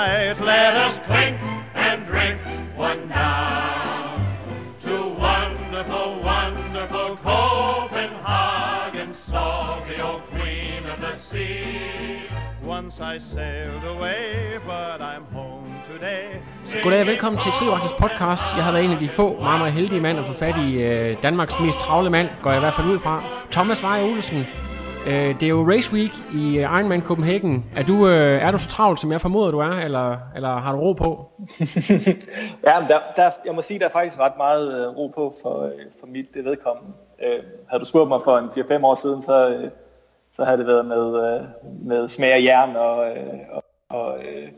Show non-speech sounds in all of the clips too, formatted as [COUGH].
tonight. Let us clink and drink one down to wonderful, wonderful Copenhagen, salty old queen of the sea. Once I sailed away, but I'm home today. Goddag og velkommen til Tidvagtens podcast. Jeg har været en af de få, meget, meget heldige mand at få fat i øh, Danmarks mest travle mand, går jeg i hvert fald ud fra. Thomas Vej Olsen. Øh, det er jo Race Week i øh, Ironman Copenhagen. Er du, øh, er du så travlt, som jeg formoder, du er, eller, eller har du ro på? [LAUGHS] ja, der, der, jeg må sige, der er faktisk ret meget øh, ro på for, øh, for mit det vedkommende. Øh, havde du spurgt mig for en 4-5 år siden, så, øh, så havde det været med, øh, med smag af jern og, øh, og, og, øh,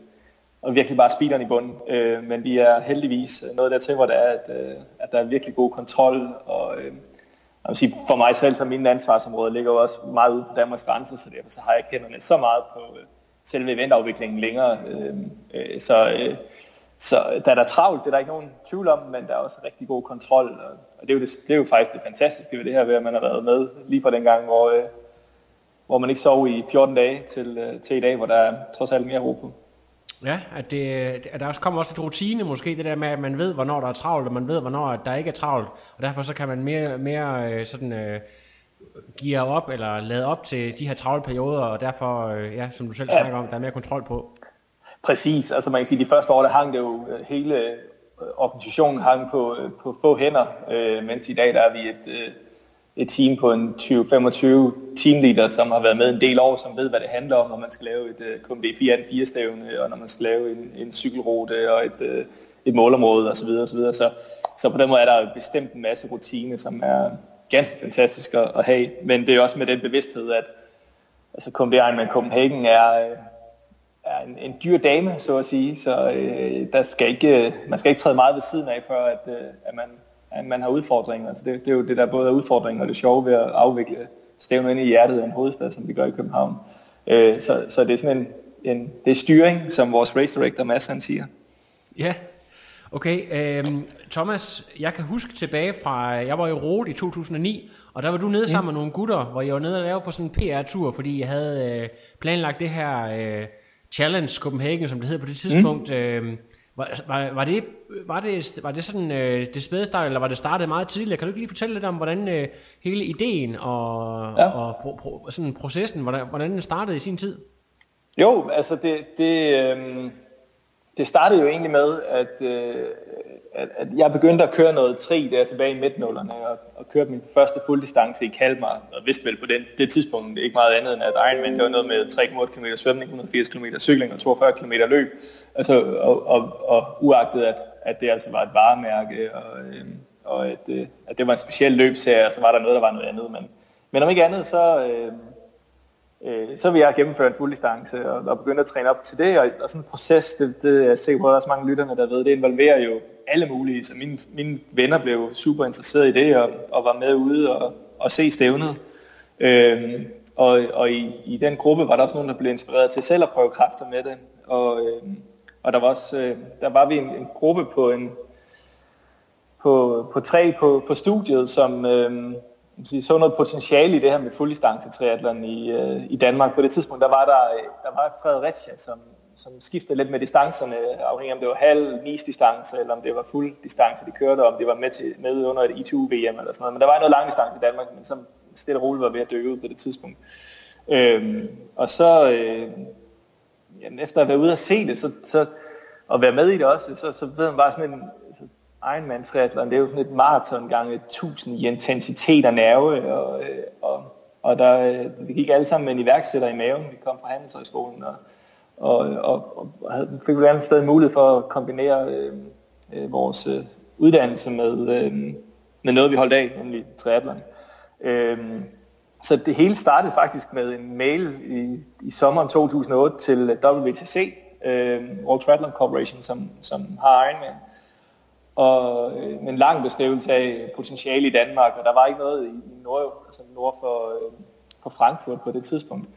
og virkelig bare speederen i bunden. Øh, men vi er heldigvis nået dertil, hvor der er, at, øh, at der er virkelig god kontrol. Og, øh, jeg vil sige, for mig selv, som mine ansvarsområder, ligger jo også meget ude på Danmarks grænse, så derfor så har jeg ikke hænderne så meget på øh, selve eventafviklingen længere. Øh, øh, så, øh, så da der er travlt, det er der ikke nogen tvivl om, men der er også rigtig god kontrol. Og, og det, er jo det, det er jo faktisk det fantastiske ved det her, ved at man har været med lige på den gang, hvor, øh, hvor man ikke sov i 14 dage til, øh, til i dag, hvor der er trods alt mere ro på. Ja, at, det, at der også kommer også et rutine måske, det der med, at man ved, hvornår der er travlt, og man ved, hvornår der ikke er travlt, og derfor så kan man mere, mere øh, sådan, øh, gear op, eller lade op til de her travle perioder, og derfor, øh, ja, som du selv ja. snakker om, der er mere kontrol på. Præcis, altså man kan sige, at de første år, der hang det jo øh, hele organisationen hang på, på få hænder, øh, mens i dag der er vi et, et team på en 20-25 teamleader, som har været med en del år, som ved, hvad det handler om, når man skal lave et uh, KMD 4 stævne og når man skal lave en, en cykelrute og et, uh, et målområde osv. osv. Så, så, så på den måde er der bestemt en masse rutine, som er ganske fantastisk at, at have. Men det er også med den bevidsthed, at altså KMD Ironman Copenhagen er, øh, er en, en dyr dame, så at sige. Så øh, der skal ikke, øh, man skal ikke træde meget ved siden af, før at, øh, at man at man har udfordringer. Altså det, det er jo det, der både er udfordringer og det sjove ved at afvikle stævne ind i hjertet af en hovedstad, som vi gør i København. Øh, så, så det er sådan en, en det er styring, som vores race director Mads han siger. Ja, okay. Øh, Thomas, jeg kan huske tilbage fra, jeg var i Rode i 2009, og der var du nede sammen mm. med nogle gutter, hvor jeg var nede og lave på sådan en PR-tur, fordi jeg havde øh, planlagt det her øh, Challenge Copenhagen, som det hed på det tidspunkt. Mm. Øh, var, var, var, det, var, det, var det sådan øh, det spæde start, eller var det startet meget tidligere? Kan du ikke lige fortælle lidt om, hvordan øh, hele ideen og, ja. og pro, pro, sådan processen, hvordan, hvordan den startede i sin tid? Jo, altså det, det, øh, det startede jo egentlig med, at, øh, at, at jeg begyndte at køre noget tri der tilbage i midtnullerne, og, og kørte min første fulddistance i Kalmar, og vidste vel på den, det tidspunkt ikke meget andet end, at Ironman det var noget med 3,8 km svømning, 180 km cykling og 42 km løb. Altså, og, og, og uagtet, at, at det altså var et varemærke, og, øh, og at, øh, at det var en speciel løbserie, så var der noget, der var noget andet. Men, men om ikke andet, så, øh, øh, så vil jeg gennemføre en fuld distance og, og begynde at træne op til det. Og, og sådan en proces, det, det er jeg sikker på, at der er også mange lytterne, der ved, det involverer jo alle mulige. Så mine, mine venner blev super interesserede i det og, og var med ude og, og se stævnet. Øh, og og i, i den gruppe var der også nogen, der blev inspireret til selv at prøve kræfter med det. Og, øh, og der var også, øh, der var vi en, en gruppe på en på, på tre på, på studiet, som øh, så noget potentiale i det her med fulddistance triathlon i, øh, i Danmark. På det tidspunkt, der var der, øh, der var Fredericia, som, som skiftede lidt med distancerne, afhængig af om det var halv, nis distance, eller om det var fuld distance, de kørte, om det var med, til, med under et ITU-VM eller sådan noget. Men der var noget lang distance i Danmark, men som stille og roligt var ved at dø ud på det tidspunkt. Øhm, og så, øh, jamen, efter at være ude og se det, så, så, og være med i det også, så, så ved man bare sådan en Ironman triathlon, det er jo sådan et maraton gange 1000 i intensitet og nerve, og, og, og der, vi gik alle sammen med en iværksætter i maven, vi kom fra Handelshøjskolen, og, og, og, og havde, fik et andet sted mulighed for at kombinere øh, øh, vores øh, uddannelse med, øh, med noget, vi holdt af, nemlig triathlon. Øh, så det hele startede faktisk med en mail i, i sommeren 2008 til WTC, øh, World Triathlon Corporation, som, som har Ironman. Og øh, en lang beskrivelse af potentiale i Danmark, og der var ikke noget i nord, altså nord for, øh, for Frankfurt på det tidspunkt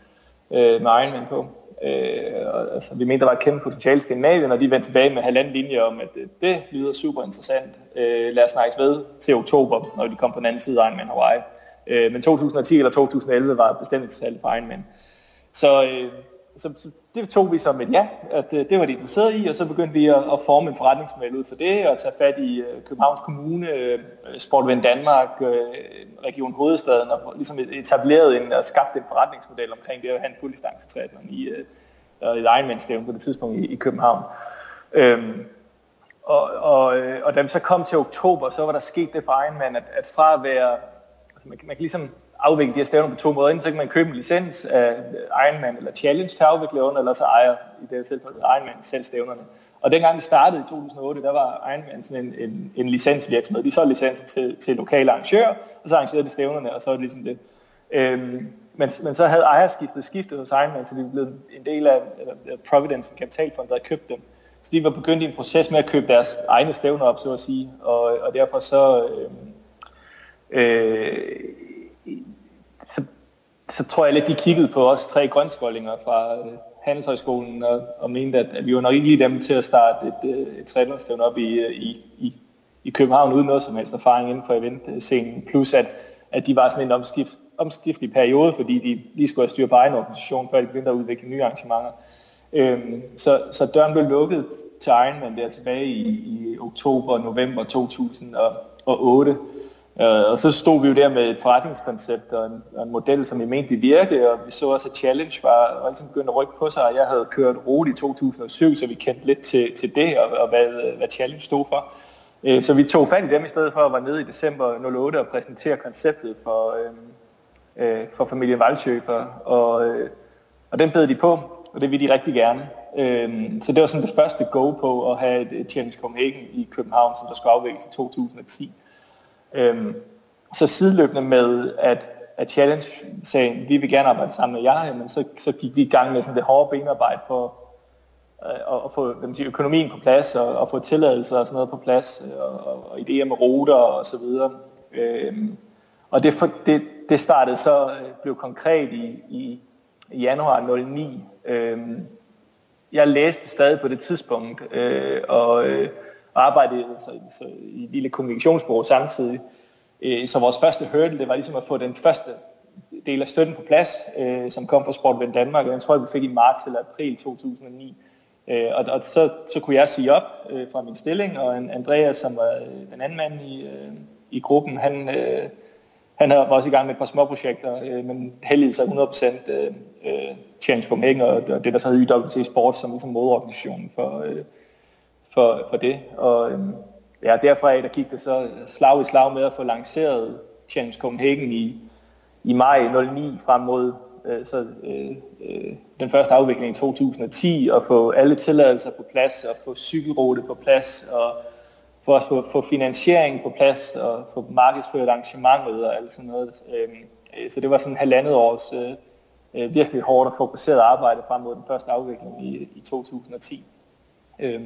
øh, med Ironman på. Øh, og, altså, vi mente, der var et kæmpe potentiale i Skandinavien, og de vendte tilbage med halvanden linje om, at øh, det lyder super interessant. Øh, lad os snakkes ved til oktober, når de kom på den anden side af Ironman Hawaii. Øh, men 2010 eller 2011 var bestemt et salg for Ironman. Så, øh, så, så det tog vi som et ja, at øh, det var de interesseret i, og så begyndte vi at, at forme en forretningsmodel ud for det, og tage fat i øh, Københavns Kommune, øh, Sportvind Danmark, øh, Region Hovedstaden, og ligesom etableret en, og skabt en forretningsmodel omkring det at have en fuldistance triathlon i øh, et Ironman-stævn på det tidspunkt i, i København. Øhm, og, og, øh, og da vi så kom til oktober, så var der sket det for Ironman, at, at fra at være, altså man, man kan ligesom afvikle de her stævner på to måder. Enten så kan man købe en licens af Ironman eller Challenge til at afvikle under, eller så ejer i det her tilfælde Ironman selv stævnerne. Og dengang vi startede i 2008, der var Ironman sådan en, en, en licensvirksomhed. De solgte licenser til, til lokale arrangører, og så arrangerede de stævnerne, og så var det ligesom det. Øhm, men, men så havde ejerskiftet skiftet hos Ironman, så de blev en del af, Providence, kapitalfond, der havde købt dem. Så de var begyndt i en proces med at købe deres egne stævner op, så at sige. Og, og derfor så... Øhm, øh, så, så tror jeg lidt, de kiggede på os tre grønskoldinger fra øh, Handelshøjskolen og, og mente, at, at vi var nok ikke lige dem til at starte et, øh, et trænerstævn op i, øh, i, i, i København uden noget som helst erfaring inden for eventscenen. Plus at, at de var sådan en omskift, omskiftelig periode, fordi de lige skulle have styr på egen organisation, før de begyndte at udvikle nye arrangementer. Øhm, så, så døren blev lukket til Ironman der tilbage i, i oktober og november 2008. Øh, og så stod vi jo der med et forretningskoncept og en, og en model, som vi mente det virkede, og vi så også, at Challenge var, var ligesom begyndt at rykke på sig, og jeg havde kørt roligt i 2007, så vi kendte lidt til, til det, og, og hvad, hvad Challenge stod for. Øh, så vi tog fat i dem i stedet for at være nede i december 08 og præsentere konceptet for, øh, øh, for familien Valdsjøber, og, øh, og den bed de på, og det ville de rigtig gerne. Øh, så det var sådan det første go på at have et Challenge Copenhagen i København, som der skulle afvikles i 2010. Øhm, så sideløbende med, at, at Challenge sagde, vi vil gerne arbejde sammen med jer, men så, så gik vi i gang med sådan det hårde benarbejde for øh, at få dem, de, økonomien på plads, og, og få tilladelser og sådan noget på plads, og, og, og idéer med ruter og så videre. Øhm, og det, for, det, det startede så, øh, blev konkret i, i, i januar 09. Øhm, jeg læste stadig på det tidspunkt, øh, og øh, og arbejdede så, altså, så, i et lille kommunikationsbureau samtidig. Øh, så vores første hurdle, det var ligesom at få den første del af støtten på plads, øh, som kom fra Sportven Danmark, og den tror jeg, vi fik i marts eller april 2009. Øh, og og så, så kunne jeg sige op øh, fra min stilling, og Andreas, som var øh, den anden mand i, øh, i gruppen, han, øh, han var også i gang med et par små projekter, øh, men heldigvis 100% øh, øh Change Copenhagen og, og det, der så hedder YWC Sport, som ligesom moderorganisationen for, øh, for, for det. Og øhm, ja, derfra der gik det så slag i slag med at få lanceret Challenge Copenhagen i, i maj 09 frem mod øh, så, øh, øh, den første afvikling i 2010 og få alle tilladelser på plads og få cykelrute på plads og for at få, få finansiering på plads og få markedsført arrangementet og alt sådan noget. Øhm, øh, så det var sådan halvandet års øh, øh, virkelig hårdt og fokuseret arbejde frem mod den første afvikling i, i 2010. Øh,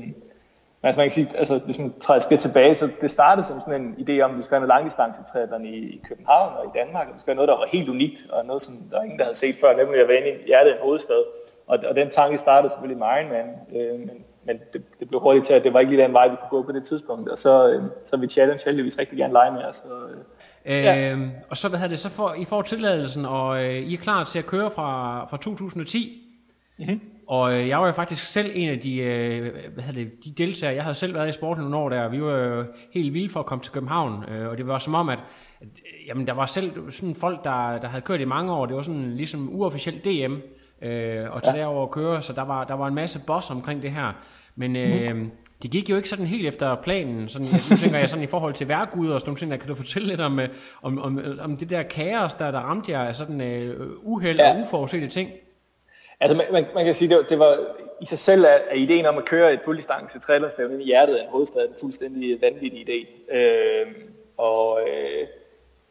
men altså man kan sige, altså hvis man træder et skridt tilbage, så det startede som sådan en idé om, at vi skulle have noget langdistance i, i København og i Danmark, og vi skulle have noget, der var helt unikt, og noget, som der ingen, der havde set før, nemlig at være inde i hjertet af en hovedstad. Og, og den tanke startede selvfølgelig med Ironman, øh, men, men det, det, blev hurtigt til, at det var ikke lige den vej, vi kunne gå på det tidspunkt, og så, øh, så vi challenge heldigvis rigtig gerne lege med os. Og, øh, ja. Øhm, og så, hvad hedder det, så får, I får tilladelsen, og øh, I er klar til at køre fra, fra 2010. Mm-hmm. Og øh, jeg var jo faktisk selv en af de, øh, hvad hedder det, de deltagere, jeg havde selv været i sporten nogle år der, vi var jo helt vilde for at komme til København, øh, og det var som om, at, jamen, der var selv sådan folk, der, der havde kørt i mange år, det var sådan ligesom uofficielt DM, øh, og til ja. derover at køre, så der var, der var en masse boss omkring det her, men øh, mm. det gik jo ikke sådan helt efter planen, sådan, jeg, tænker jeg sådan i forhold til værgud og sådan nogle ting, kan du fortælle lidt om, om, om, om det der kaos, der, der ramte jer af sådan øh, uheld ja. og uforudsete ting? Altså man, man, man kan sige, det, var, det var i sig selv at, at ideen om at køre et fulddistance trailerstævne i hjertet af en hovedstad en fuldstændig vanvittig idé. Øhm, øh, og, øh,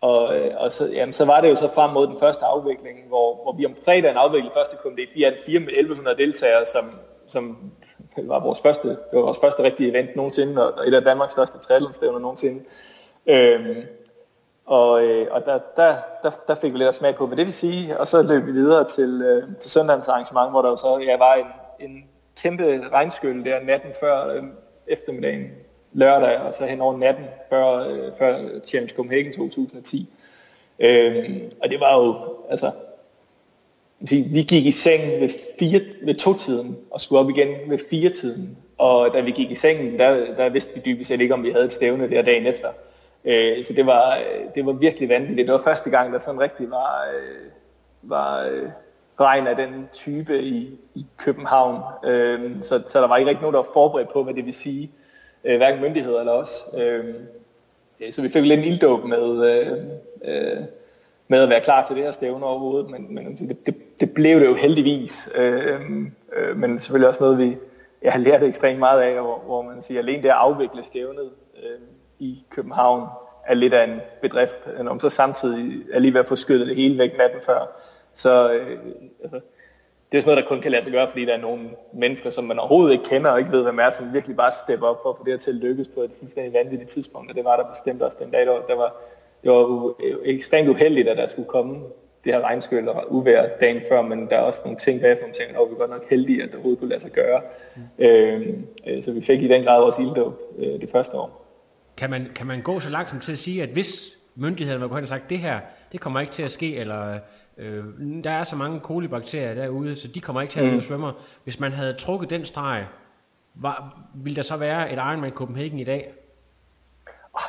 og, og så, jamen, så var det jo så frem mod den første afvikling, hvor, hvor vi om fredagen afviklede første KMD4 4 med 1100 deltagere, som, som var vores første, det var vores første rigtige event nogensinde, og et af Danmarks største triathlonstævner nogensinde. Øh, og, øh, og der, der, der, der fik vi lidt at smag på, hvad det vil sige, og så løb vi videre til, øh, til søndagens arrangement, hvor der jo så ja, var en, en kæmpe regnskyld der natten før øh, eftermiddagen lørdag, og så hen over natten før, øh, før Champions Copenhagen 2010. Øh, og det var jo, altså, vi gik i seng ved, fire, ved to-tiden og skulle op igen ved fire-tiden. Og da vi gik i sengen, der, der vidste vi dybest set ikke, om vi havde et stævne der dagen efter. Øh, så det var, øh, det var virkelig vanvittigt. Det var første gang, der sådan rigtig var, øh, var øh, regn af den type i, i København. Øh, så, så der var ikke rigtig nogen, der var forberedt på, hvad det vil sige. Øh, hverken myndigheder eller os. Øh, så vi fik lidt en ilddåb med, øh, øh, med at være klar til det her stævne overhovedet, men, men altså, det, det, det blev det jo heldigvis. Øh, øh, men selvfølgelig også noget, vi jeg har lært ekstremt meget af, hvor, hvor man siger, alene det at afvikle stævnet i København er lidt af en bedrift, når man så samtidig er lige ved at få skyllet det hele væk natten før. Så øh, altså, det er sådan noget, der kun kan lade sig gøre, fordi der er nogle mennesker, som man overhovedet ikke kender og ikke ved, hvem er, som virkelig bare stepper op for at få det her til at lykkes på et fuldstændig vanvittigt tidspunkt, og det var der bestemt også den dag, der, der var, det var ekstremt uheldigt, at der skulle komme det her regnskyld og uvejr dagen før, men der er også nogle ting bagefter, man tænker, at vi er godt nok heldige, at det overhovedet kunne lade sig gøre. Mm. Øh, øh, så vi fik i den grad vores ilddåb øh, det første år. Kan man, kan man gå så langt som til at sige, at hvis myndighederne var gået hen og sagt, det her, det kommer ikke til at ske, eller øh, der er så mange kolibakterier derude, så de kommer ikke til at mm. svømme. Hvis man havde trukket den streg, var, ville der så være et Ironman Copenhagen i dag?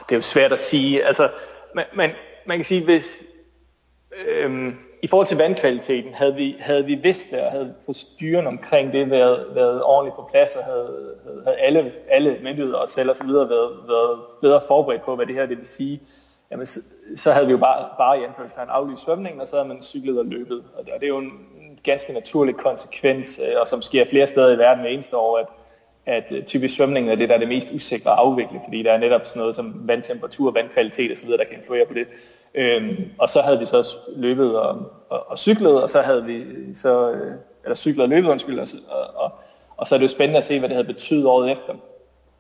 Det er jo svært at sige. Altså, man, man, man kan sige, hvis, øhm, i forhold til vandkvaliteten, havde vi, havde vi vidst det, og havde proceduren omkring det været, været ordentligt på plads, og havde, havde alle, alle myndigheder og selv og så videre været, været bedre forberedt på, hvad det her det vil sige, jamen, så, så havde vi jo bare, bare i anførselstegn aflyst svømningen, og så havde man cyklet og løbet. Og det er jo en ganske naturlig konsekvens, øh, og som sker flere steder i verden hver eneste år, at, at øh, typisk svømningen er det, der er det mest usikre at afvikle, fordi der er netop sådan noget som vandtemperatur, vandkvalitet osv., der kan influere på det. Øhm, og så havde vi så løbet og, og, og cyklet, og så havde vi øh, så, øh, eller cyklet og løbet, undskyld, og, og, og, og så er det jo spændende at se, hvad det havde betydet året efter.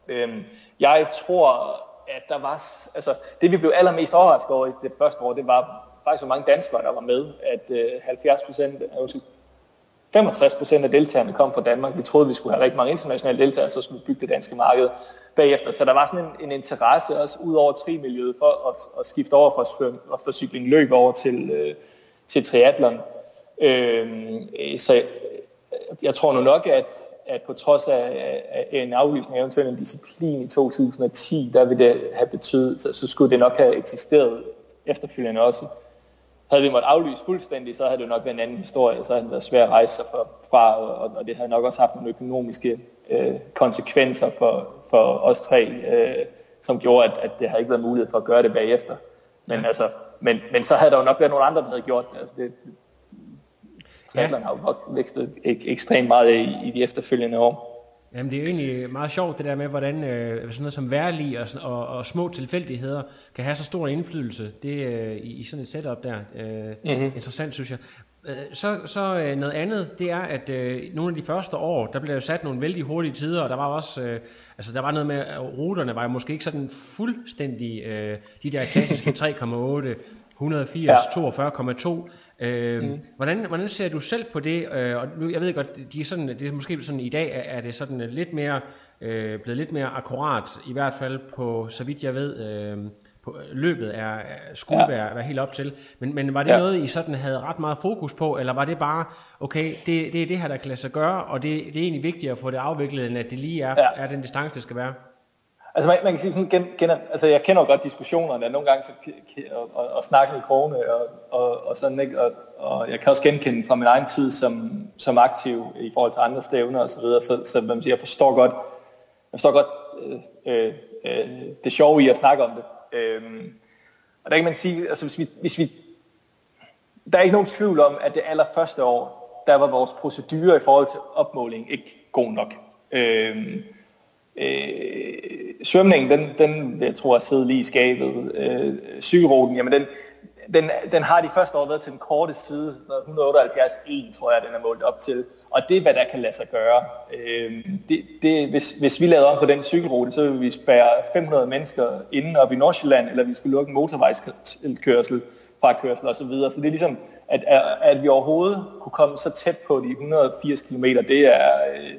Øhm, jeg tror, at der var, altså det vi blev allermest overrasket over i det første år, det var faktisk, hvor mange danskere, der var med, at øh, 70 procent, øh, 65 procent af deltagerne kom fra Danmark. Vi troede, vi skulle have rigtig mange internationale deltagere, så skulle vi bygge det danske marked bagefter. Så der var sådan en, en interesse også ud over trimiljøet for at, at skifte over fra, svøm, og fra cykling løb over til, øh, til triathlon. Øh, så jeg, jeg tror nu nok, at, at på trods af, af en aflysning af eventuelt en disciplin i 2010, der ville det have betydet, så, så skulle det nok have eksisteret efterfølgende også. Havde vi måttet aflyse fuldstændig, så havde det nok været en anden historie, så havde det været svært at rejse sig fra, og, og det havde nok også haft nogle økonomiske øh, konsekvenser for, for os tre, øh, som gjorde, at, at det har ikke været mulighed for at gøre det bagefter. Men, ja. altså, men, men så havde der jo nok været nogle andre, der havde gjort det. Altså det triathlon ja. har jo nok vækstet ek, ekstremt meget i, i de efterfølgende år. Jamen det er jo egentlig meget sjovt det der med, hvordan øh, sådan noget som værlig og, og, og små tilfældigheder kan have så stor indflydelse det, øh, i, i sådan et setup der. Øh, mm-hmm. Interessant synes jeg. Øh, så, så øh, noget andet, det er, at øh, nogle af de første år, der blev jo sat nogle vældig hurtige tider, og der var også, øh, altså der var noget med, at ruterne var jo måske ikke sådan fuldstændig, øh, de der klassiske [LAUGHS] 3,8, 180, ja. 42,2. Øh, mm. hvordan, hvordan ser du selv på det? Øh, og nu, jeg ved godt, de er sådan, det er måske sådan, i dag er, er det sådan lidt mere, øh, blevet lidt mere akkurat, i hvert fald på, så vidt jeg ved, øh, på, løbet er, skulle ja. være, være helt op til. Men, men var det ja. noget, I sådan havde ret meget fokus på, eller var det bare, okay, det, det er det her, der kan lade sig gøre, og det, det er egentlig vigtigere at få det afviklet, end at det lige er, ja. er den distance, det skal være? Altså man, man kan sige sådan, gen, gen, altså jeg kender jo godt diskussionerne, nogle gange så, og, og, og snakke i krone, og, og, og sådan, ikke? Og, og jeg kan også genkende fra min egen tid som, som aktiv i forhold til andre stævner og så videre, så, så man siger, jeg forstår godt, jeg forstår godt øh, øh, øh det sjove i at snakke om det. Øh, og der kan man sige, altså hvis vi, hvis vi, der er ikke nogen tvivl om, at det allerførste år, der var vores procedure i forhold til opmåling ikke god nok. Øh, øh, svømningen, den, den jeg tror jeg sidder lige i skabet. Øh, cykelruten, jamen den, den, den har de første år været til den korte side, så 178,1 tror jeg, den er målt op til. Og det er, hvad der kan lade sig gøre. Øh, det, det, hvis, hvis vi lavede om på den cykelrute, så ville vi spære 500 mennesker inde op i Nordsjælland, eller vi skulle lukke en motorvejskørsel fra kørsel og så videre. Så det er ligesom, at, at vi overhovedet kunne komme så tæt på de 180 km, det er, øh,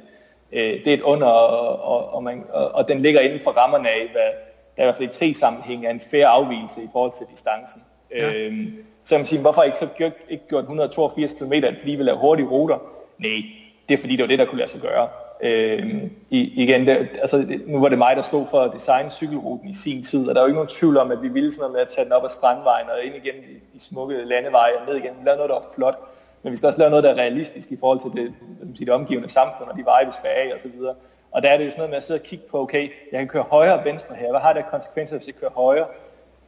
det er et under, og, og, og, man, og, og den ligger inden for rammerne af, hvad der i hvert fald i tre sammenhæng er en færre afvielse i forhold til distancen. Ja. Øhm, så man sige, hvorfor ikke så gjort, ikke gjort 182 km, fordi vi laver hurtige ruter? Nej, det er fordi, det var det, der kunne lade sig gøre. Øhm, i, igen, det, altså, nu var det mig, der stod for at designe cykelruten i sin tid, og der er jo ikke nogen tvivl om, at vi ville sådan noget med at tage den op ad strandvejen og ind igen de, de smukke landeveje og ned igen. Vi lavede noget, der var flot, men vi skal også lave noget, der er realistisk i forhold til det, sige, det omgivende samfund og de veje, vi skal af og så videre. Og der er det jo sådan noget med at sidde og kigge på, okay, jeg kan køre højre og venstre her. Hvad har det konsekvenser, hvis jeg kører højre?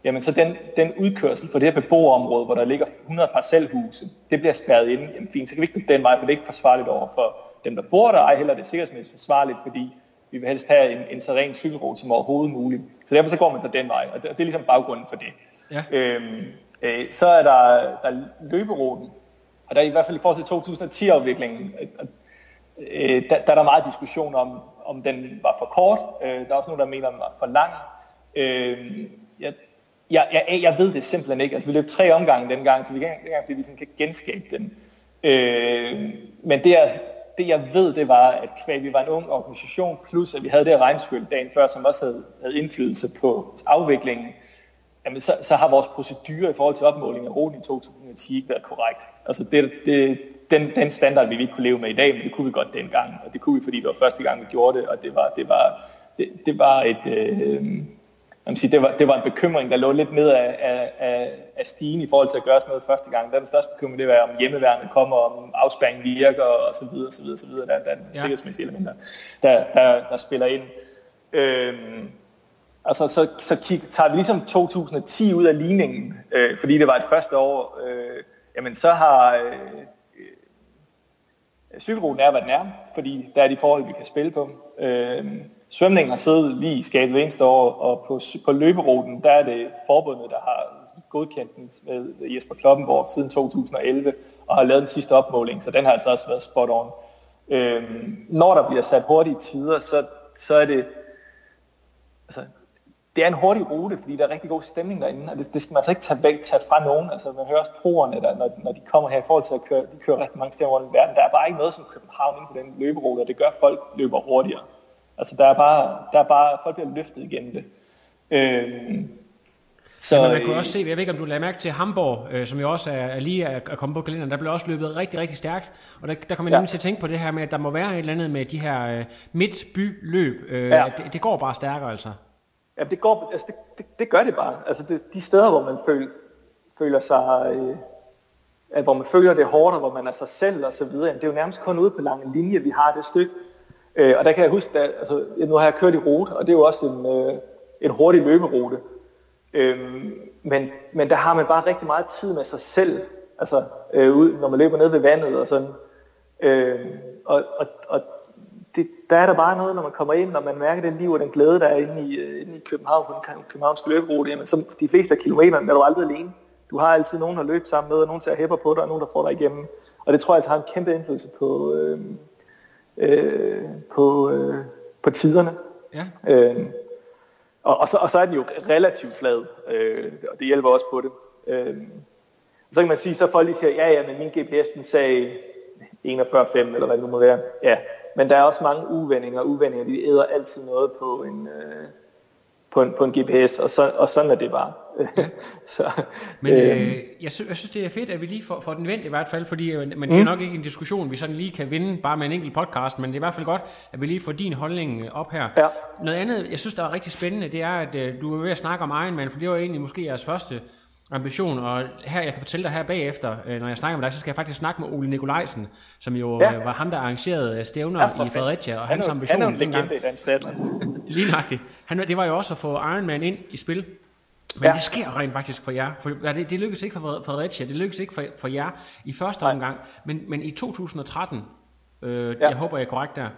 Jamen så den, den udkørsel for det her beboerområde, hvor der ligger 100 parcelhuse, det bliver spærret ind. Jamen fint, så kan vi ikke gå den vej, for det er ikke forsvarligt over for dem, der bor der, ej heller det er sikkerhedsmæssigt forsvarligt, fordi vi vil helst have en, en så ren cykelrute som overhovedet muligt. Så derfor så går man så den vej, og det, det er ligesom baggrunden for det. Ja. Øhm, øh, så er der, der er løberuten, og der i hvert fald i forhold til 2010-afviklingen, øh, der, der er der meget diskussion om, om den var for kort. Øh, der er også nogen, der mener, den var for lang. Øh, jeg, jeg, jeg, jeg ved det simpelthen ikke. Altså, vi løb tre omgange dengang, så vi kan ikke engang, fordi vi sådan kan genskabe den. Øh, men det, er, det jeg ved, det var, at kvæg vi var en ung organisation, plus at vi havde det regnskyld dagen før, som også havde, havde indflydelse på afviklingen, jamen så, så har vores procedure i forhold til opmåling af ruten i 2010 ikke været korrekt. Altså det, det, den, den standard vi ikke kunne leve med i dag, men det kunne vi godt dengang, og det kunne vi, fordi det var første gang, vi gjorde det, og det var, det var, det, det var et... Øh, man sige, det, var, det var en bekymring, der lå lidt ned af, af, af, af stigen i forhold til at gøre sådan noget første gang. Den største bekymring, det var, om hjemmeværende kommer, om afspæring virker, og så videre, så videre, så videre. Der, der er ja. sikkerhedsmæssige elementer, der, der, der spiller ind. Øhm, altså, så, så kig, tager vi ligesom 2010 ud af ligningen, øh, fordi det var et første år, øh, jamen så har øh, øh, cykelruten er, hvad den er, fordi der er de forhold, vi kan spille på. Øh, Svømningen har siddet lige i skabet eneste år, og på, på løberuten, der er det forbundet, der har godkendt den med Jesper Kloppenborg siden 2011, og har lavet den sidste opmåling, så den har altså også været spot on. Øh, når der bliver sat hurtige tider, så, så er det, altså, det er en hurtig rute, fordi der er rigtig god stemning derinde, og det, det skal man altså ikke tage væk, tage fra nogen. Altså, man hører også proerne, der, når, når de kommer her i forhold til at køre, de kører rigtig mange steder rundt i verden. Der er bare ikke noget som København inde på den løberute, og det gør, at folk løber hurtigere. Altså der er bare, der er bare folk bliver løftet igennem det. Øhm, så, Jamen, man kunne også se, jeg ved ikke om du lagde mærke til Hamburg, øh, som jo også er, er lige er, er kommet på kalenderen, der blev også løbet rigtig, rigtig stærkt, og der, der kommer jeg ja. nemlig til at tænke på det her med, at der må være et eller andet med de her øh, midtbyløb, øh, ja. det, det går bare stærkere altså. Jamen, det, går, altså det, det, det gør det bare. Altså det, de steder, hvor man føl, føler sig, øh, at hvor man føler det hårdt, og hvor man er sig selv og så videre, det er jo nærmest kun ude på lange linje, vi har det stykke, Øh, og der kan jeg huske, at altså, nu har jeg kørt i rute, og det er jo også en, øh, en hurtig løberute. Øh, men, men der har man bare rigtig meget tid med sig selv, altså øh, ud, når man løber ned ved vandet og sådan. Øh, og og, og det, der er der bare noget, når man kommer ind, og man mærker det liv og den glæde, der er inde i, øh, inde i København på den københavnske løberute, jamen som de fleste af kilometerne er du aldrig alene. Du har altid nogen, der løber sammen med, og nogen der hæpper på dig, og nogen, der får dig igennem. Og det tror jeg altså har en kæmpe indflydelse på, øh, øh, på, øh, på tiderne. Ja. Øh, og, og, så, og så er den jo relativt flad, øh, og det hjælper også på det. Øh, så kan man sige, så folk lige siger, ja ja, men min GPS den sagde 41,5 eller hvad det nu må være. Ja, men der er også mange uvendinger, og uvendinger, de æder altid noget på en, øh, på en, på en GPS, og, så, og sådan er det bare. [LAUGHS] Så, men øh, øh, jeg, sy- jeg synes, det er fedt, at vi lige får, får den vendt i hvert fald, fordi øh, men det er mm. nok ikke en diskussion, vi sådan lige kan vinde bare med en enkelt podcast, men det er i hvert fald godt, at vi lige får din holdning op her. Ja. Noget andet, jeg synes, der er rigtig spændende, det er, at øh, du er ved at snakke om Ironman, for det var egentlig måske jeres første ambition, og her, jeg kan fortælle dig her bagefter, øh, når jeg snakker med dig, så skal jeg faktisk snakke med Ole Nikolajsen, som jo ja. øh, var ham, der arrangerede øh, stævner ja, i Fredericia, og han hans ambition han er en legende i den [LAUGHS] Lige nøjagtigt. Han, det var jo også at få Ironman ind i spil, men ja. det sker rent faktisk for jer. For, ja, det, det lykkedes ikke for Fredericia, det lykkedes ikke for, for jer i første Nej. omgang, men, men i 2013, øh, ja. jeg håber, jeg er korrekt der.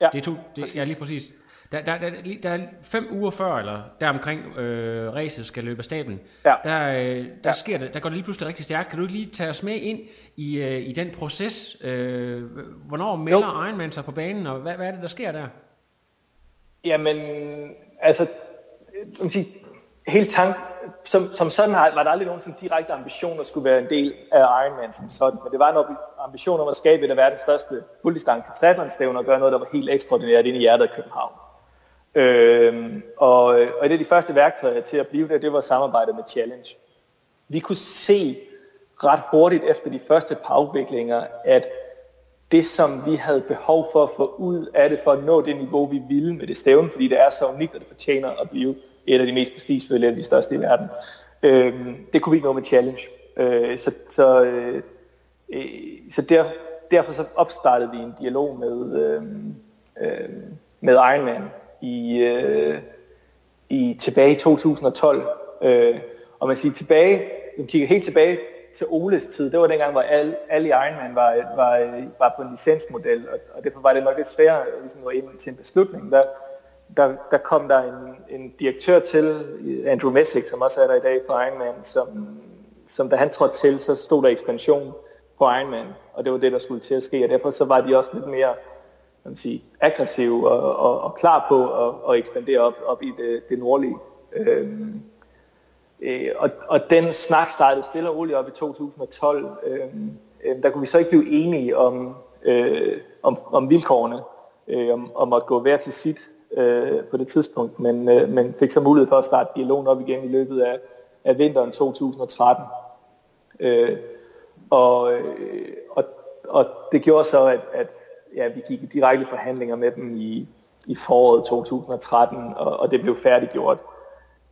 Ja, det er to, det, ja, lige præcis. Der, der, der, der er fem uger før, eller der omkring øh, racet skal løbe af stablen, ja. der, øh, der, ja. sker det, der går det lige pludselig rigtig stærkt. Kan du ikke lige tage os med ind i, øh, i den proces? Øh, hvornår melder Ironman sig på banen, og hvad, hvad er det, der sker der? Jamen, altså, man sige, hele tank, som, som sådan var der aldrig nogen sådan direkte ambition at skulle være en del af Ironman som sådan, men det var en ambition om at skabe et af verdens største fulddistance triathlonstævne og gøre noget, der var helt ekstraordinært inde i hjertet af København. Øh, og, og et af de første værktøjer til at blive det, det var samarbejdet med Challenge. Vi kunne se ret hurtigt efter de første par afviklinger, at det, som vi havde behov for at få ud af det, for at nå det niveau, vi ville med det stævne, fordi det er så unikt, og det fortjener at blive et af de mest prestigefulde af de største i verden. Øh, det kunne vi ikke nå med Challenge. Øh, så så, øh, øh så der, derfor så opstartede vi en dialog med, øh, øh, med Ironman i, øh, i tilbage i 2012. Øh, og man siger tilbage, man kigger helt tilbage til Oles tid, det var dengang, hvor alle, alle i Ironman var, var, var på en licensmodel, og, og derfor var det nok lidt sværere ligesom, at ind til en beslutning. Der, der, der kom der en, en direktør til, Andrew Messick, som også er der i dag på Ironman, som, som da han trådte til, så stod der ekspansion på Ironman, og det var det, der skulle til at ske, og derfor så var de også lidt mere man sige, aggressiv og, og, og klar på at, at ekspandere op, op i det, det nordlige. Øhm, øh, og, og den snak startede stille og roligt op i 2012. Øhm, øh, der kunne vi så ikke blive enige om, øh, om, om vilkårene, øh, om, om at gå hver til sit øh, på det tidspunkt, men, øh, men fik så mulighed for at starte dialogen op igen i løbet af, af vinteren 2013. Øh, og, øh, og, og det gjorde så, at, at ja, vi gik i direkte forhandlinger med dem i, i foråret 2013, og, og det blev færdiggjort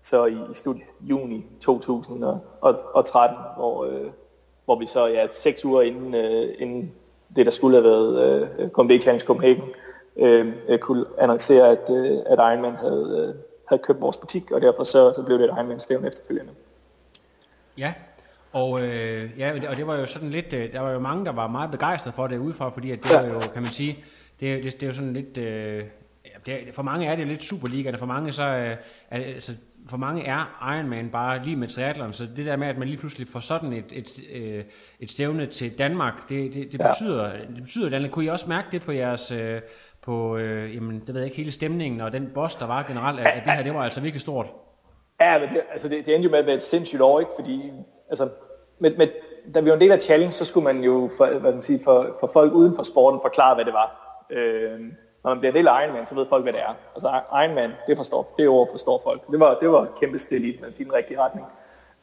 så i, i slut juni 2013, hvor, øh, hvor vi så ja, seks uger inden, øh, inden det, der skulle have været øh, Comedy Challenge Copenhagen, øh, øh, kunne annoncere, at, øh, at Ironman havde, øh, havde købt vores butik, og derfor så, så blev det et Ironman-stævn efterfølgende. Ja, og, øh, ja, og det var jo sådan lidt, øh, der var jo mange, der var meget begejstrede for det udefra, fordi at det var jo, kan man sige, det, det, det er jo sådan lidt, øh, det, for mange er det lidt Superliga, for mange så, øh, altså, for mange er Ironman bare lige med triathlon, så det der med, at man lige pludselig får sådan et, et, øh, et stævne til Danmark, det, det, det, betyder, ja. det betyder, det, kunne I også mærke det på jeres, øh, på, øh, jamen, det ved jeg ikke, hele stemningen og den boss, der var generelt, at, at det her, det var altså virkelig stort. Ja, men det, altså det, det endte jo med at være et sindssygt år, ikke? fordi altså, med, med, da vi var en del af challenge, så skulle man jo for, hvad man sige, for, for folk uden for sporten forklare, hvad det var. Øh, når man bliver en del af Ironman, så ved folk, hvad det er. Altså Ironman, det forstår, det ord forstår folk. Det var, det var et kæmpe skridt i den, fine rigtige retning.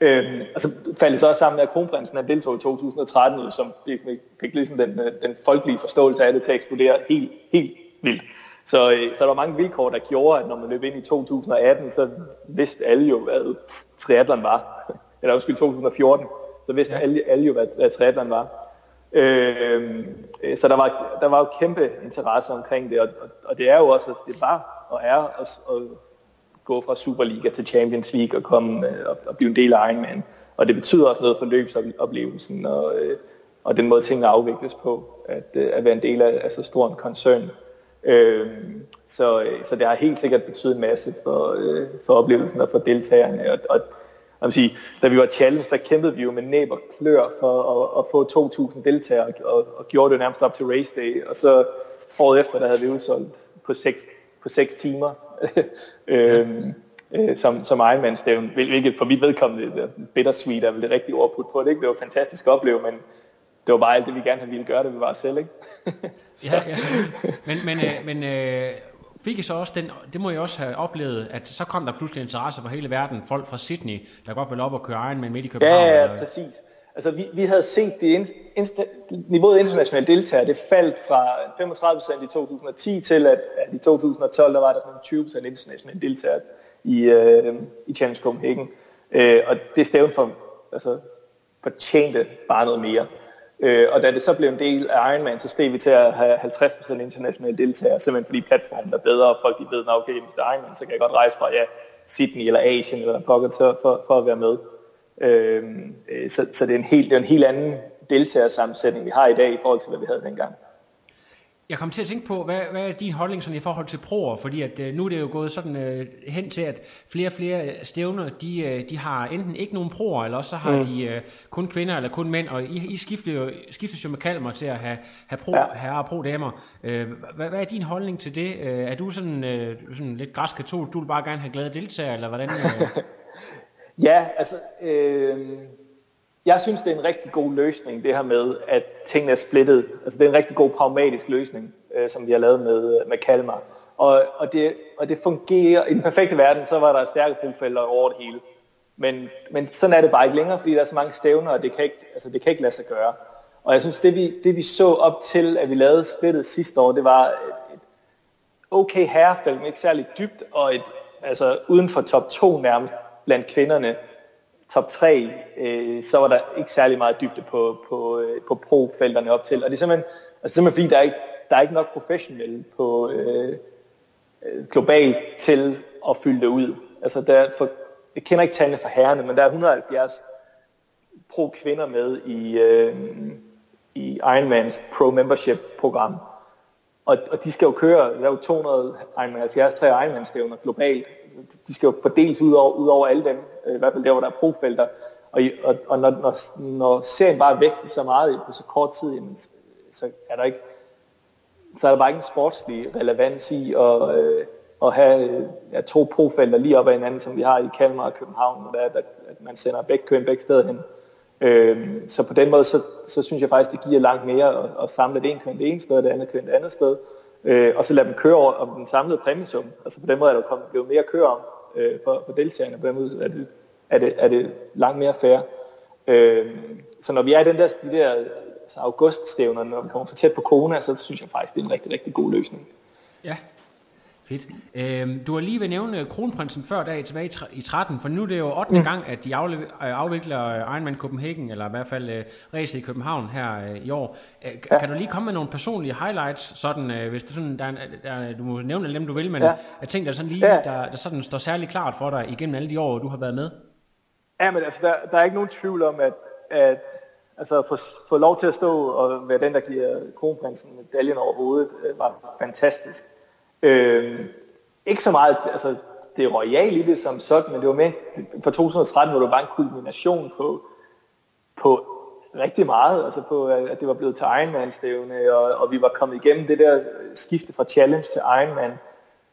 Øhm, og så faldt det så også sammen med, at kronprinsen han deltog i 2013, som fik, fik ligesom den, øh, den folkelige forståelse af det til at eksplodere helt, helt vildt. Så, øh, så der var mange vilkår, der gjorde, at når man løb ind i 2018, så vidste alle jo, hvad triathlon var. Eller undskyld, 2014 så vidste ja. alle, alle jo, hvad, hvad triathlon var. Øh, så der var, der var jo kæmpe interesse omkring det, og, og, og det er jo også, det var og er at, at gå fra Superliga til Champions League og komme øh, og, og blive en del af Ironman. Og det betyder også noget for løbsoplevelsen og, øh, og den måde tingene afvikles på, at, øh, at være en del af, af så stor en koncern. Øh, så, så det har helt sikkert betydet en masse for, for oplevelsen og for deltagerne. Og, og jeg vil sige, da vi var challenge, der kæmpede vi jo med næb og klør for at, at få 2.000 deltagere, og, og gjorde det nærmest op til race day. Og så året efter, der havde vi udsolgt på 6, på 6 timer, [LAUGHS] øhm, øh, som, som Ironman-stævn, hvilket for mit vedkommende, bittersweet er vel det rigtige ord på det. Ikke? Det var fantastisk at opleve, men det var bare alt det, vi gerne ville gøre det, vi var selv. Ikke? [LAUGHS] ja, ja, men, men, øh, men øh, fik I så også den, det må jeg også have oplevet, at så kom der pludselig interesse for hele verden, folk fra Sydney, der godt ville op og køre Ironman midt i København. Ja, ja, eller... præcis. Altså vi, vi havde set det insta- niveauet internationale deltagere, det faldt fra 35% i 2010 til, at, at i 2012, der var der sådan 20% internationale deltagere i, øh, i Challenge Copenhagen. Øh, og det stævn for, altså, fortjente bare noget mere. Øh, og da det så blev en del af Ironman, så steg vi til at have 50% internationale deltagere, simpelthen fordi platformen er bedre, og folk de ved, at okay, hvis det er Ironman, så kan jeg godt rejse fra ja, Sydney eller Asien eller pocket for, for at være med. Øhm, øh, så, så det, er en helt, det er en helt anden deltagersammensætning, vi har i dag i forhold til, hvad vi havde dengang. Jeg kom til at tænke på, hvad, hvad er din holdning sådan i forhold til proer? Fordi at, øh, nu er det jo gået sådan øh, hen til, at flere og flere stævner, de, øh, de har enten ikke nogen proer, eller også så har mm. de øh, kun kvinder eller kun mænd, og I, I skifter jo, skiftes jo med kalmer til at have, have pro, ja. herrer og pro-damer. Øh, hvad, hvad er din holdning til det? Øh, er du sådan, øh, sådan lidt græsk katol, du vil bare gerne have glade deltagere, eller hvordan? Øh? [LAUGHS] ja, altså... Øh jeg synes, det er en rigtig god løsning, det her med, at tingene er splittet. Altså, det er en rigtig god pragmatisk løsning, øh, som vi har lavet med, med Kalmar. Og, og, det, og det fungerer, i den perfekte verden, så var der stærke profælder over det hele. Men, men sådan er det bare ikke længere, fordi der er så mange stævner, og det kan ikke, altså det kan ikke lade sig gøre. Og jeg synes, det vi, det vi så op til, at vi lavede splittet sidste år, det var et, et okay herrefelt, men ikke særlig dybt, og et, altså uden for top 2 nærmest blandt kvinderne, top 3, øh, så var der ikke særlig meget dybde på, på, øh, på pro-felterne op til. Og det er simpelthen, altså simpelthen fordi, der er ikke, der er ikke nok professionelle på øh, øh globalt til at fylde det ud. Altså der for, jeg kender ikke tallene for herrerne, men der er 170 pro-kvinder med i, øh, i Ironmans Pro Membership program. Og, og de skal jo køre, der er jo 200 Ironman 73 Ironman stævner globalt. De skal jo fordeles ud over, ud over alle dem, øh, i hvert fald der, hvor der er profelter. Og, og, og når, når, når serien bare vækster så meget på så kort tid, jamen, så er der ikke så er der bare ikke en sportslig relevans i at, øh, at have ja, to profelter lige op ad hinanden, som vi har i Kalmar og København, der, der, at man sender begge køn begge steder hen. Øh, så på den måde, så, så synes jeg faktisk, det giver langt mere at, at samle det ene køn det ene sted, og det andet køn det andet sted. Øh, og så lade dem køre over om den samlede præmiesum. Altså på den måde er der kommet, blevet mere køre om øh, for, for deltagerne. På den måde er det, er det, er det langt mere fair. Øh, så når vi er i den der, de der altså auguststævner, når vi kommer for tæt på corona, så synes jeg faktisk, det er en rigtig, rigtig god løsning. Ja, Fedt. Øhm, du har lige ved nævne kronprinsen før dag tilbage i 13, for nu er det jo 8. Mm. gang, at de øh, afvikler Ironman Copenhagen, eller i hvert fald uh, racet i København her uh, i år. Uh, ja. Kan du lige komme med nogle personlige highlights, sådan, uh, hvis du sådan, der, der, du må nævne dem, du vil, men ja. jeg tænker, der sådan lige, ja. der, der sådan står særlig klart for dig igennem alle de år, du har været med. Ja, men altså, der, der er ikke nogen tvivl om, at, at altså, få, få lov til at stå og være den, der giver kronprinsen medaljen over hovedet, var fantastisk. Øh, ikke så meget altså, det royale i det som sådan, men det var mere, for 2013, hvor det var en kulmination på, på rigtig meget, altså på, at det var blevet til Ironman-stævne, og, og vi var kommet igennem det der skifte fra Challenge til Ironman,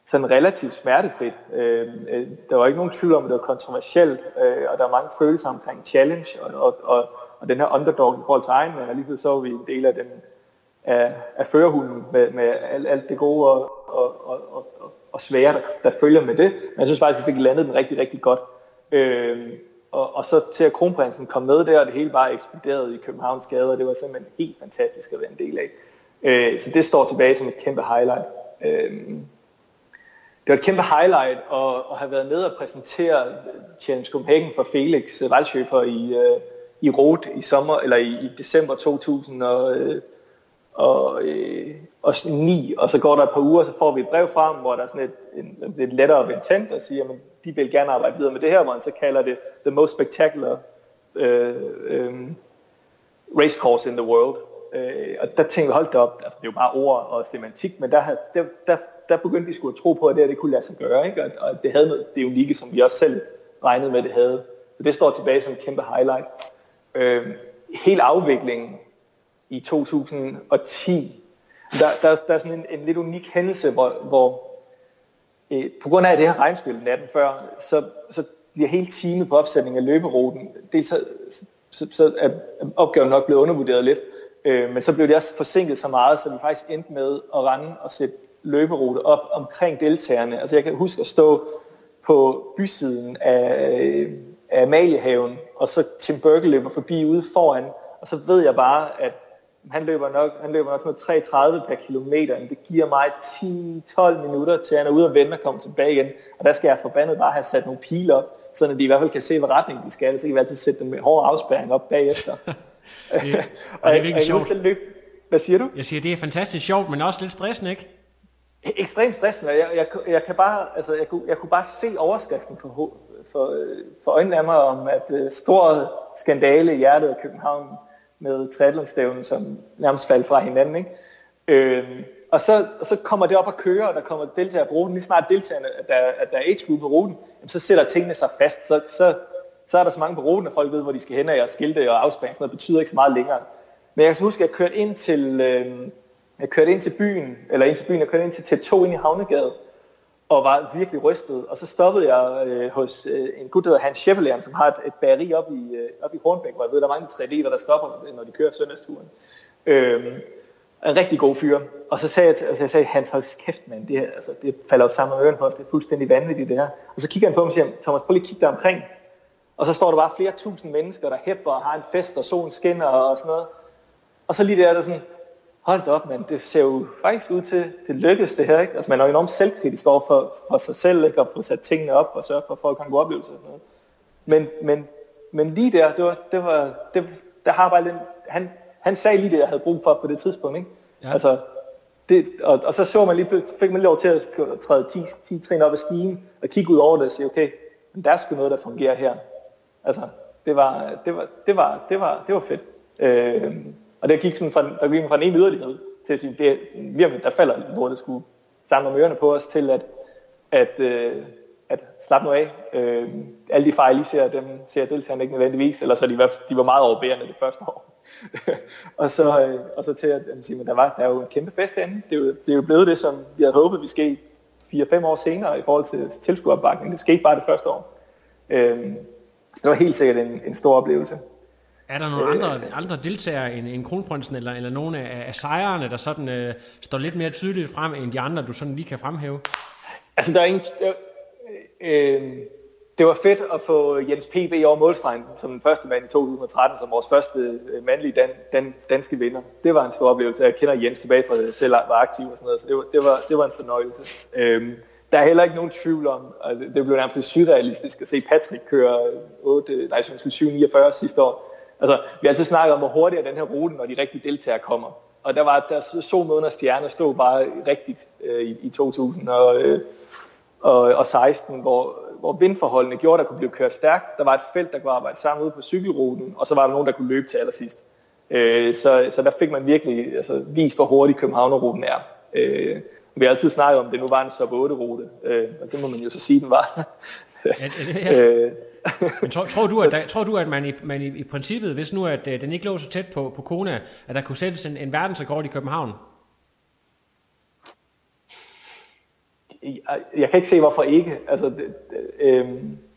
sådan relativt smertefrit. Øhm, øh, der var ikke nogen tvivl om, at det var kontroversielt, øh, og der var mange følelser omkring Challenge, og, og, og, og den her underdog i forhold til Ironman, og lige så vi en del af den af, af førerhunden med, med alt, alt det gode og, og, og, og, og svære, der, der følger med det. Men jeg synes faktisk, at vi fik landet den rigtig, rigtig godt. Øh, og, og så til at kronprinsen kom med der, og det hele bare eksploderede i Københavns gader, det var simpelthen helt fantastisk at være en del af. Øh, så det står tilbage som et kæmpe highlight. Øh, det var et kæmpe highlight at, at have været med og præsentere Challenge Copenhagen for Felix Valdsøber i, øh, i Rot i sommer, eller i, i december 2000 og, øh, og, øh, og 9, og så går der et par uger, så får vi et brev frem, hvor der er sådan et, en, lidt lettere ventent og siger, at de vil gerne arbejde videre med det her, hvor han så kalder det the most spectacular øh, øh, race course in the world. Øh, og der tænkte vi, hold da op, altså det er jo bare ord og semantik, men der, der, der, der begyndte vi skulle at tro på, at det, her, det kunne lade sig gøre, ikke? Og, og det havde noget, det unikke, som vi også selv regnede med, det havde. Så det står tilbage som en kæmpe highlight. Øh, hele afviklingen i 2010, der, der, der er sådan en, en lidt unik hændelse, hvor, hvor øh, på grund af det her regnspil natten før, så, så bliver hele teamet på opsætning af løberuten, dels så, så, så er opgaven nok blevet undervurderet lidt, øh, men så blev det også forsinket så meget, så vi faktisk endte med at rende og sætte løberute op omkring deltagerne. Altså jeg kan huske at stå på bysiden af, øh, af Amaliehaven, og så Tim Burke løber forbi ude foran, og så ved jeg bare, at han løber nok, han løber nok sådan 3,30 per kilometer, men det giver mig 10-12 minutter til, at han er ude og vende og komme tilbage igen. Og der skal jeg forbandet bare have sat nogle pile op, så de i hvert fald kan se, hvad retning de skal, så kan vi altid sætte dem med hård afspæring op bagefter. det, [LAUGHS] og det er virkelig sjovt. Løb. Hvad siger du? Jeg siger, det er fantastisk sjovt, men også lidt stressende, ikke? Ekstremt stressende. Jeg, jeg, jeg, kan bare, altså, jeg, kunne, jeg kunne bare se overskriften for, for, for øjnene af mig om, at uh, stor skandale i hjertet af København med triathlonstævnen, som nærmest faldt fra hinanden. Ikke? Øh, og, så, og så kommer det op at køre, og der kommer deltagere på ruten. Lige snart deltagerne, at der, at der er age group på ruten, jamen, så sætter tingene sig fast. Så, så, så er der så mange på ruten, at folk ved, hvor de skal hen af, og skilte og afspæring. Sådan noget betyder ikke så meget længere. Men jeg kan huske, at jeg kørte ind til, øh, jeg kørte ind til byen, eller ind til byen, jeg kørte ind til T2 ind i Havnegade, og var virkelig rystet. Og så stoppede jeg øh, hos øh, en gut, der hedder Hans Scheppelern, som har et, et bageri op i, øh, op i Hornbæk, hvor jeg ved, der er mange 3 der stopper, når de kører søndagsturen. Øh, En rigtig god fyr. Og så sagde jeg, til, altså jeg sagde, Hans, hold kæft, mand, det, her, altså, det falder jo sammen med øren på os, det er fuldstændig vanvittigt det her. Og så kigger han på mig og siger, Thomas, prøv lige at kigge dig omkring. Og så står der bare flere tusind mennesker, der hæpper og har en fest, og solen skinner og sådan noget. Og så lige der, der sådan, hold da op, mand, det ser jo faktisk ud til, det lykkes det her, ikke? Altså man er jo enormt selvkritisk over for, for sig selv, ikke? Og få sat tingene op og sørge for, at folk kan gå oplevelser og sådan noget. Men, men, men lige der, det var, det var, det, der har bare lidt, han, han sagde lige det, jeg havde brug for på det tidspunkt, ikke? Ja. Altså, det, og, og, så så man lige pludselig, fik man lov til at træde 10, 10 trin op ad stigen, og kigge ud over det og sige, okay, men der er sgu noget, der fungerer her. Altså, det var, det var, det var, det var, det var fedt. Øh, og det gik sådan fra, der gik fra den ene yderlighed til at sige, det, lige der falder hvor det skulle samle om ørerne på os til at, at, øh, at slappe noget af. Øh, alle de fejl, I ser, dem ser deltagerne ikke nødvendigvis, eller så de var, de var meget overbærende det første år. [LAUGHS] og, så, øh, og så til at, at sige, men der, var, der er jo en kæmpe fest herinde. Det er, jo, det er jo blevet det, som vi havde håbet, vi skete 4-5 år senere i forhold til tilskueropbakning. Det skete bare det første år. Øh, så det var helt sikkert en, en stor oplevelse. Er der nogle øh, andre, andre deltagere end, end kronprinsen, eller, eller nogle af, af sejrene, der sådan øh, står lidt mere tydeligt frem, end de andre, du sådan lige kan fremhæve? Altså, der er ingen... Øh, øh, det var fedt at få Jens P.B. over målstregen som den første mand i 2013, som vores første øh, mandlige dan, dan, danske vinder. Det var en stor oplevelse. Jeg kender Jens tilbage fra det selv var aktiv og sådan noget, så det var, det var, det var en fornøjelse. Øh, der er heller ikke nogen tvivl om, at det blev nærmest surrealistisk at se Patrick køre 8, nej, 7.49 sidste år Altså, vi har altid snakket om, hvor hurtigt er den her rute, når de rigtige deltagere kommer. Og der var der så med under stjerner stod bare rigtigt øh, i, i 2016, og, øh, og, og 16, hvor, hvor vindforholdene gjorde, at der kunne blive kørt stærkt. Der var et felt, der kunne arbejde sammen ude på cykelruten, og så var der nogen, der kunne løbe til allersidst. Øh, så, så der fik man virkelig altså, vist, hvor hurtigt Københavnerruten er. Øh, vi har altid snakket om, at det nu var en sub 8-rute, øh, og det må man jo så sige, den var. ja, ja. [LAUGHS] øh, men tror, tror, du, at, [LAUGHS] der, tror du, at man, i, man i, i princippet, hvis nu at, uh, den ikke lå så tæt på, på Kona, at der kunne sættes en, en verdensrekord i København? Jeg, jeg kan ikke se, hvorfor ikke. Altså, det, det, øh,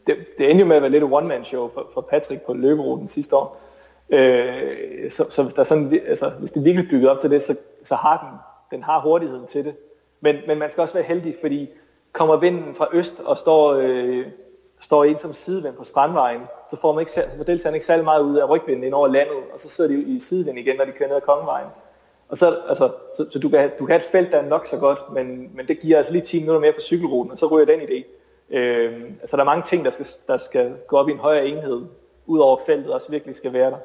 det, det endte jo med at være lidt et one-man-show for, for Patrick på løberuten sidste år. Øh, så, så hvis, der sådan, altså, hvis det virkelig bygget op til det, så, så har den, den har hurtigheden til det. Men, men man skal også være heldig, fordi kommer vinden fra øst og står øh, står en som sidevind på strandvejen, så får man ikke, så får deltagerne ikke særlig meget ud af rygvinden ind over landet, og så sidder de i sidevind igen, når de kører ned ad Kongevejen. Og så, altså, så, så du, kan, du kan have et felt, der er nok så godt, men, men det giver altså lige 10 minutter mere på cykelruten, og så ryger den idé. Øh, altså der er mange ting, der skal, der skal gå op i en højere enhed, ud over feltet også virkelig skal være der.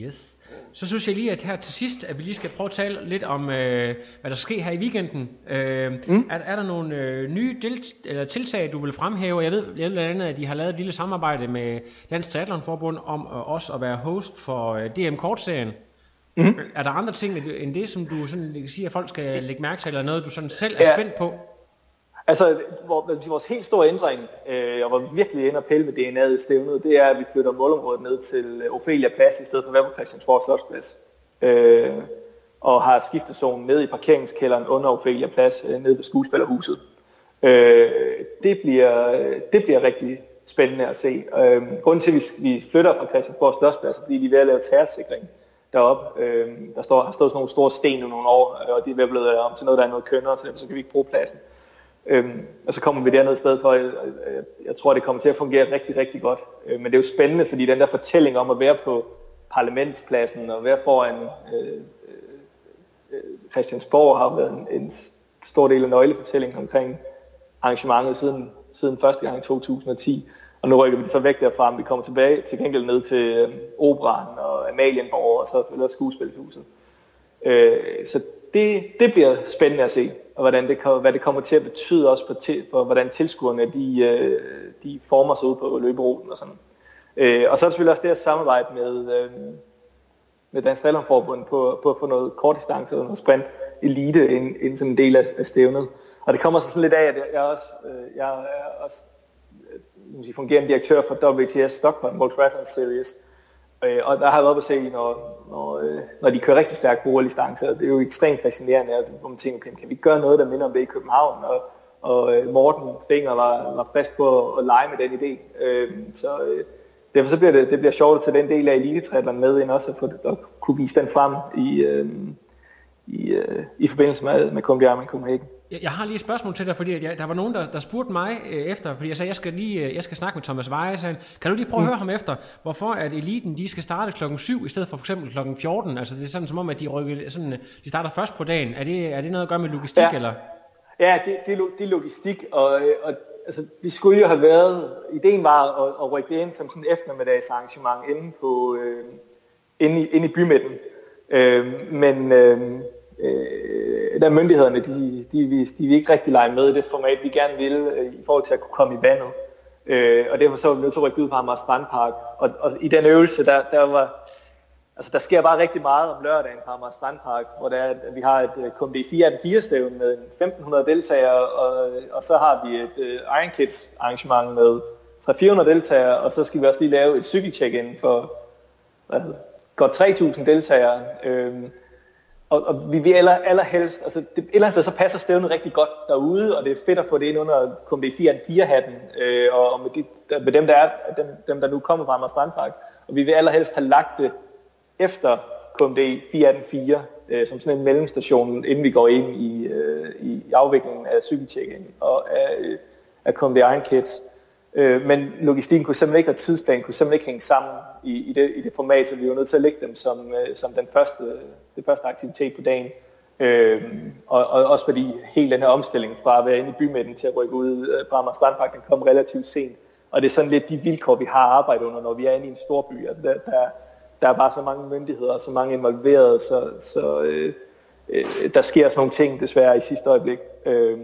Yes. Så synes jeg lige, at her til sidst, at vi lige skal prøve at tale lidt om, øh, hvad der sker her i weekenden. Øh, mm. er, er der nogle øh, nye del, eller tiltag, du vil fremhæve? Jeg ved, jeg ved blandt andet, at de har lavet et lille samarbejde med Dansk Triathlon-forbund om øh, også at være host for øh, DM Kort-serien. Mm. Er der andre ting end det, som du sådan, kan sige, at folk skal lægge mærke til, eller noget, du sådan selv er ja. spændt på? Altså, vores helt store ændring, øh, og hvor vi virkelig ender pille med DNA'et i stævnet, det er, at vi flytter målområdet ned til øh, Ophelia Plads, i stedet for at være på Christiansborg Slotsplads. Øh, og har skiftezonen ned i parkeringskælderen under Ophelia Plads, øh, ned ved skuespillerhuset. Øh, det, bliver, det bliver rigtig spændende at se. Øh, grunden til, at vi, vi flytter fra Christiansborg Slotsplads, er, fordi vi er ved at lave terrorsikring deroppe. Øh, der står, har stået sådan nogle store sten i nogle år, og de er ved at blive om til noget, der er noget kønnere, så derfor så kan vi ikke bruge pladsen. Øhm, og så kommer vi derned i stedet for, jeg, jeg, jeg tror, det kommer til at fungere rigtig, rigtig godt. Øh, men det er jo spændende, fordi den der fortælling om at være på parlamentspladsen og være foran øh, øh, øh Christiansborg har været en, en stor del af nøglefortællingen omkring arrangementet siden, siden første gang i 2010. Og nu rykker vi så væk derfra, men vi kommer tilbage til gengæld ned til øh, Operan og Amalienborg og så eller skuespilhuset. Øh, så det, det bliver spændende at se og hvordan det, hvad det kommer til at betyde også for, til, for hvordan tilskuerne de, øh, de former sig ud på løberuten og sådan. Øh, og så er det selvfølgelig også det at samarbejde med, øh, med Dansk Forbund på, på at få noget kortdistance og noget sprint elite ind, ind som en del af, af stævnet. Og det kommer så sådan lidt af, at jeg også, øh, jeg er også øh, sige, fungerende direktør for WTS Stockholm World Triathlon Series, Øh, og der har jeg været på se, når, når, øh, når de kører rigtig stærkt på distancer. det er jo ekstremt fascinerende, at, hvor man tænker, okay, kan vi gøre noget, der minder om det i København? Og, og øh, Morten Finger var, var frisk på at, at lege med den idé. Øh, så, øh, derfor så bliver det, det bliver sjovt at tage den del af elitetrætlerne med ind også, for få, at kunne vise den frem i, øh, i, øh, i forbindelse med, med Comedy Ironman Copenhagen. Jeg, har lige et spørgsmål til dig, fordi jeg, der var nogen, der, der spurgte mig øh, efter, fordi jeg sagde, jeg skal lige øh, jeg skal snakke med Thomas Veje, sagde kan du lige prøve at høre ham efter, hvorfor at eliten, de skal starte klokken 7 i stedet for for eksempel klokken 14, altså det er sådan som om, at de, rykker, sådan, øh, de starter først på dagen, er det, er det noget at gøre med logistik, Ja. eller? Ja, det, det, er det er logistik, og, øh, og altså, vi skulle jo have været, ideen var at, at rykke det ind som sådan et eftermiddagsarrangement inde, på, øh, inde, i, inde i bymidten. Øh, men øh, øh, der myndighederne, de, de, de, de vil ikke rigtig lege med i det format, vi gerne vil, øh, i forhold til at kunne komme i vandet. Øh, og derfor så var vi nødt til at rykke ud på Amager Strandpark. Og, og i den øvelse, der, der var, Altså, der sker bare rigtig meget om lørdagen på Amager Strandpark, hvor der, at vi har et KMD 4 4 stævn med 1500 deltagere, og, øh, og så har vi et øh, uh, Iron Kids arrangement med 300-400 deltagere, og så skal vi også lige lave et cykelcheck-in for hvad, hedder godt 3000 deltagere. Øh, og, og vi vil aller, allerhelst, altså det, et eller andet sted, så passer stævnet rigtig godt derude, og det er fedt at få det ind under KMD4-hatten, øh, og, og med, de, der, med dem, der er, dem, dem, der nu kommer fra Amager Strandpark. Og vi vil allerhelst have lagt det efter KMD 4 øh, som sådan en mellemstation, inden vi går ind i, øh, i afviklingen af cykelcheck og af, øh, af KMD Iron Kids. Øh, men logistikken kunne simpelthen ikke, og tidsplanen kunne simpelthen ikke hænge sammen i, i, det, i det format, så vi var nødt til at lægge dem som, øh, som den første, det første aktivitet på dagen. Øh, og, og også fordi hele den her omstilling fra at være inde i bymidten til at rykke ud øh, på Amager Strandpark, den kom relativt sent. Og det er sådan lidt de vilkår, vi har arbejdet under, når vi er inde i en stor by. Altså der, der, der er bare så mange myndigheder og så mange involverede, så, så øh, øh, der sker sådan nogle ting desværre i sidste øjeblik. Øh,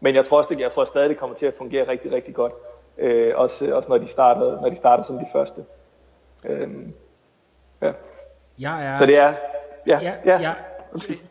men jeg tror også, det, jeg tror stadig, det kommer til at fungere rigtig, rigtig godt. Øh, også, også når de starter, når de starter som de første. Øh, ja. Jeg er... Så det er, ja, Ja, ja, ja.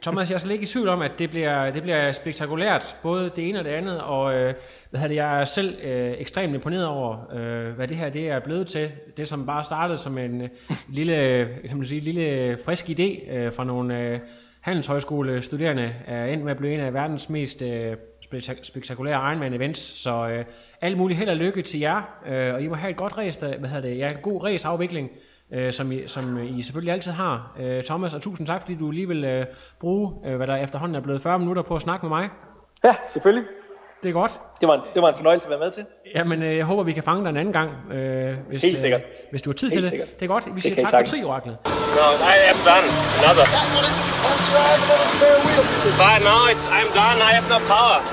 Thomas, jeg er slet ikke i tvivl om, at det bliver, det bliver spektakulært, både det ene og det andet, og øh, hvad det, jeg er selv øh, ekstremt imponeret over, øh, hvad det her det er blevet til. Det, som bare startede som en øh, lille, kan man sige, lille frisk idé øh, fra nogle øh, handelshøjskolestuderende, er endt med at blive en af verdens mest øh, spektak- spektakulære Ironman-events. Så øh, alt muligt held og lykke til jer, øh, og I må have et godt race, der, hvad hedder det, ja, en god raceafvikling øh, som, I, som I selvfølgelig altid har. Øh, Thomas, og tusind tak, fordi du lige vil øh, bruge, øh, hvad der efterhånden er blevet 40 minutter på at snakke med mig. ja, selvfølgelig. Det er godt. Det var, en, det var en fornøjelse at være med til. Jamen, øh, jeg håber, vi kan fange dig en anden gang, øh, hvis, Helt sikkert. Øh, hvis du har tid Helt til det. sikkert. Det er godt. Vi siger tak for sagtens. trioraklet. No, I am done. Another. But no, it's, I'm done. I have no power.